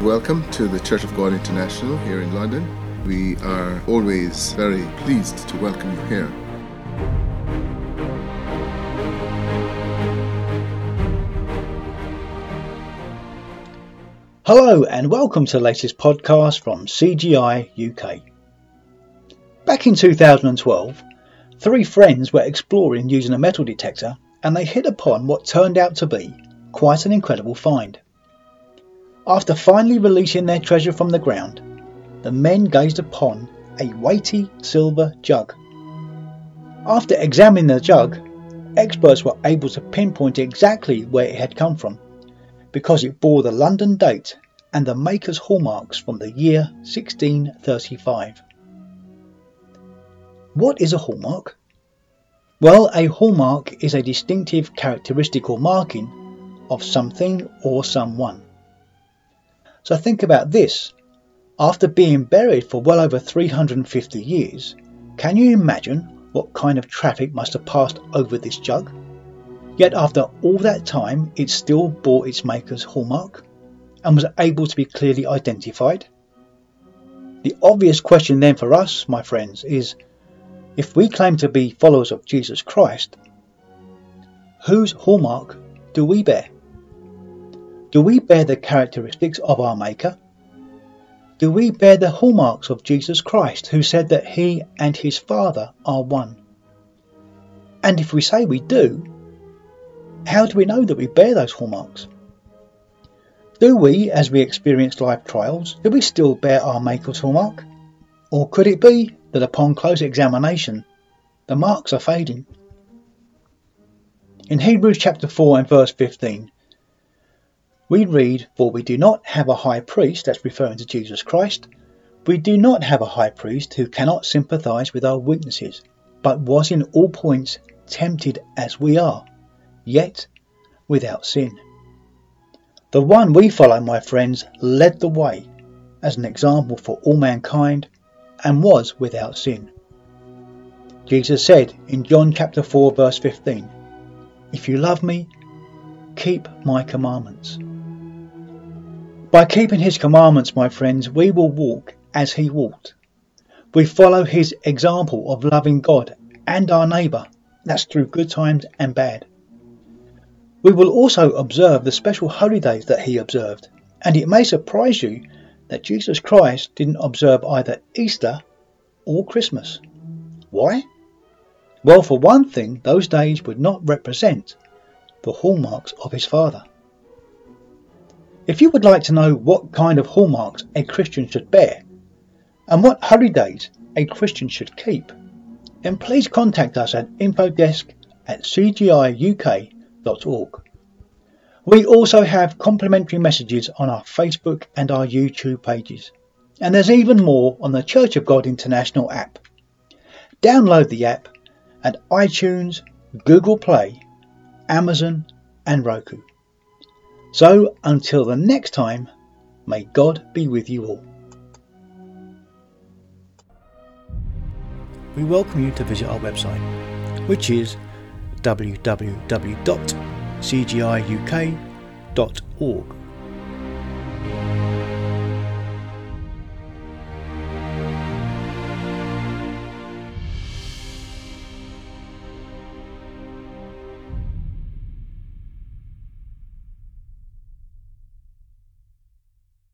Welcome to the Church of God International here in London. We are always very pleased to welcome you here. Hello, and welcome to the latest podcast from CGI UK. Back in 2012, three friends were exploring using a metal detector and they hit upon what turned out to be quite an incredible find. After finally releasing their treasure from the ground, the men gazed upon a weighty silver jug. After examining the jug, experts were able to pinpoint exactly where it had come from because it bore the London date and the maker's hallmarks from the year 1635. What is a hallmark? Well, a hallmark is a distinctive characteristic or marking of something or someone. So think about this. After being buried for well over 350 years, can you imagine what kind of traffic must have passed over this jug? Yet after all that time, it still bore its maker's hallmark and was able to be clearly identified? The obvious question then for us, my friends, is if we claim to be followers of Jesus Christ, whose hallmark do we bear? Do we bear the characteristics of our Maker? Do we bear the hallmarks of Jesus Christ, who said that he and his Father are one? And if we say we do, how do we know that we bear those hallmarks? Do we, as we experience life trials, do we still bear our Maker's hallmark? Or could it be that upon close examination, the marks are fading? In Hebrews chapter 4 and verse 15, we read, For we do not have a high priest, that's referring to Jesus Christ, we do not have a high priest who cannot sympathize with our weaknesses, but was in all points tempted as we are, yet without sin. The one we follow, my friends, led the way as an example for all mankind and was without sin. Jesus said in John chapter 4 verse 15, If you love me, keep my commandments. By keeping his commandments, my friends, we will walk as he walked. We follow his example of loving God and our neighbour. That's through good times and bad. We will also observe the special holy days that he observed, and it may surprise you that Jesus Christ didn't observe either Easter or Christmas. Why? Well, for one thing, those days would not represent the hallmarks of his Father. If you would like to know what kind of hallmarks a Christian should bear and what holidays a Christian should keep, then please contact us at infodesk at cgiuk.org. We also have complimentary messages on our Facebook and our YouTube pages. And there's even more on the Church of God International app. Download the app at iTunes, Google Play, Amazon, and Roku. So until the next time, may God be with you all. We welcome you to visit our website, which is www.cgiuk.org.